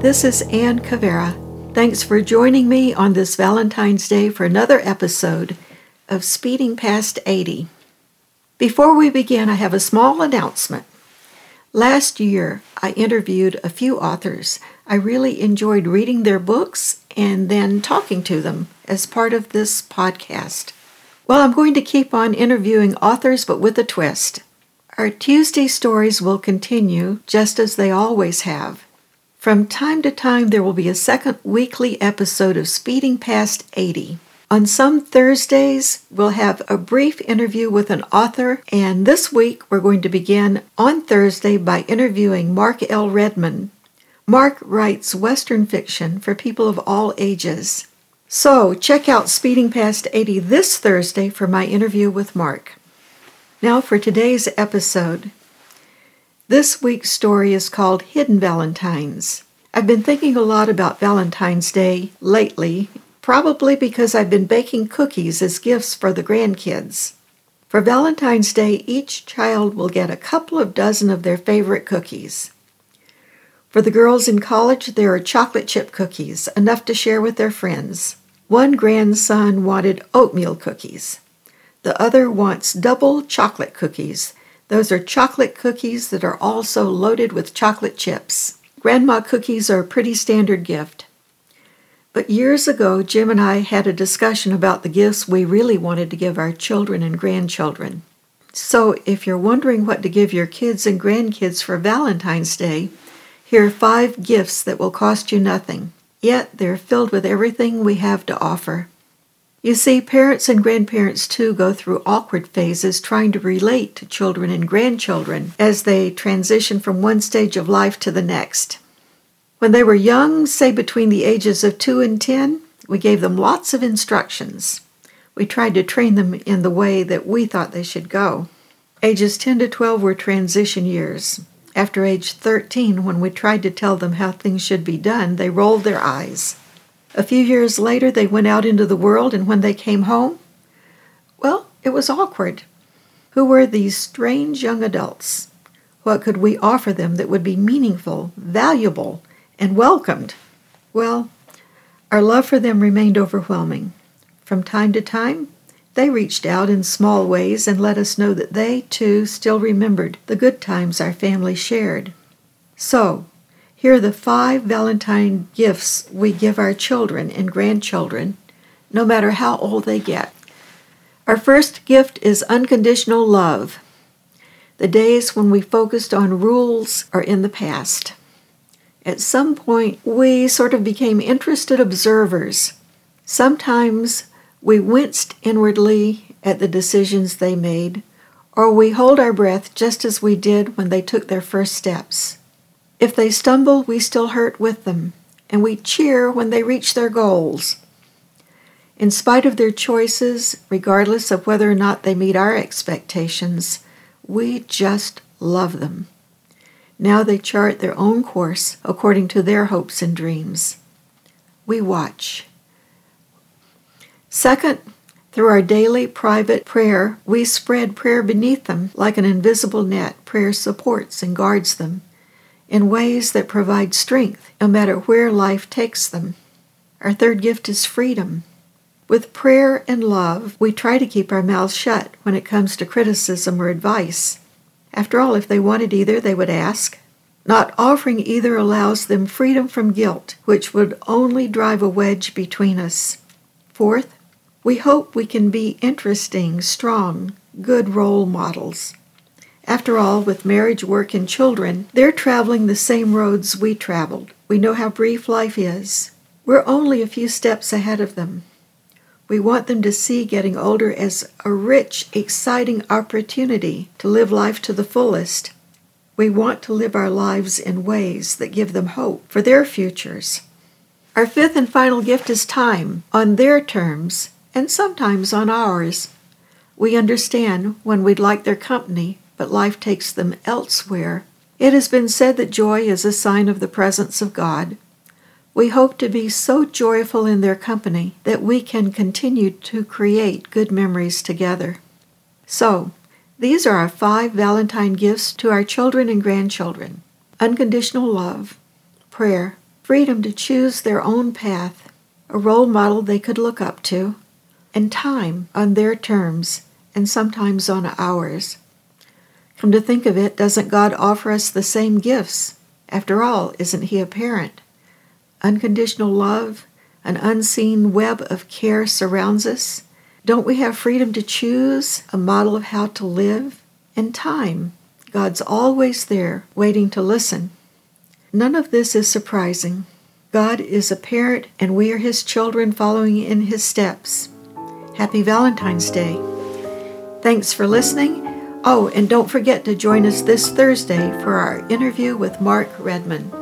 Hi, this is Ann Cavera. Thanks for joining me on this Valentine's Day for another episode of Speeding Past 80. Before we begin, I have a small announcement. Last year, I interviewed a few authors. I really enjoyed reading their books and then talking to them as part of this podcast. Well, I'm going to keep on interviewing authors, but with a twist. Our Tuesday stories will continue just as they always have. From time to time, there will be a second weekly episode of Speeding Past 80. On some Thursdays, we'll have a brief interview with an author, and this week we're going to begin on Thursday by interviewing Mark L. Redman. Mark writes Western fiction for people of all ages. So, check out Speeding Past 80 this Thursday for my interview with Mark. Now, for today's episode. This week's story is called Hidden Valentines. I've been thinking a lot about Valentine's Day lately probably because I've been baking cookies as gifts for the grandkids. For Valentine's Day, each child will get a couple of dozen of their favorite cookies. For the girls in college, there are chocolate chip cookies, enough to share with their friends. One grandson wanted oatmeal cookies. The other wants double chocolate cookies. Those are chocolate cookies that are also loaded with chocolate chips. Grandma cookies are a pretty standard gift. But years ago, Jim and I had a discussion about the gifts we really wanted to give our children and grandchildren. So, if you're wondering what to give your kids and grandkids for Valentine's Day, here are five gifts that will cost you nothing, yet they're filled with everything we have to offer. You see, parents and grandparents too go through awkward phases trying to relate to children and grandchildren as they transition from one stage of life to the next. When they were young, say between the ages of 2 and 10, we gave them lots of instructions. We tried to train them in the way that we thought they should go. Ages 10 to 12 were transition years. After age 13, when we tried to tell them how things should be done, they rolled their eyes. A few years later, they went out into the world, and when they came home, well, it was awkward. Who were these strange young adults? What could we offer them that would be meaningful, valuable, and welcomed. Well, our love for them remained overwhelming. From time to time, they reached out in small ways and let us know that they, too, still remembered the good times our family shared. So, here are the five Valentine gifts we give our children and grandchildren, no matter how old they get. Our first gift is unconditional love. The days when we focused on rules are in the past. At some point, we sort of became interested observers. Sometimes we winced inwardly at the decisions they made, or we hold our breath just as we did when they took their first steps. If they stumble, we still hurt with them, and we cheer when they reach their goals. In spite of their choices, regardless of whether or not they meet our expectations, we just love them. Now they chart their own course according to their hopes and dreams. We watch. Second, through our daily private prayer, we spread prayer beneath them like an invisible net. Prayer supports and guards them in ways that provide strength no matter where life takes them. Our third gift is freedom. With prayer and love, we try to keep our mouths shut when it comes to criticism or advice. After all, if they wanted either, they would ask. Not offering either allows them freedom from guilt, which would only drive a wedge between us. Fourth, we hope we can be interesting, strong, good role models. After all, with marriage, work, and children, they're traveling the same roads we traveled. We know how brief life is. We're only a few steps ahead of them. We want them to see getting older as a rich, exciting opportunity to live life to the fullest. We want to live our lives in ways that give them hope for their futures. Our fifth and final gift is time, on their terms, and sometimes on ours. We understand when we'd like their company, but life takes them elsewhere. It has been said that joy is a sign of the presence of God. We hope to be so joyful in their company that we can continue to create good memories together. So, these are our five Valentine gifts to our children and grandchildren. unconditional love, prayer, freedom to choose their own path, a role model they could look up to, and time on their terms and sometimes on ours. Come to think of it, doesn't God offer us the same gifts? After all, isn't He a parent? Unconditional love, an unseen web of care surrounds us. Don't we have freedom to choose a model of how to live? And time. God's always there, waiting to listen. None of this is surprising. God is a parent, and we are His children following in His steps. Happy Valentine's Day. Thanks for listening. Oh, and don't forget to join us this Thursday for our interview with Mark Redman.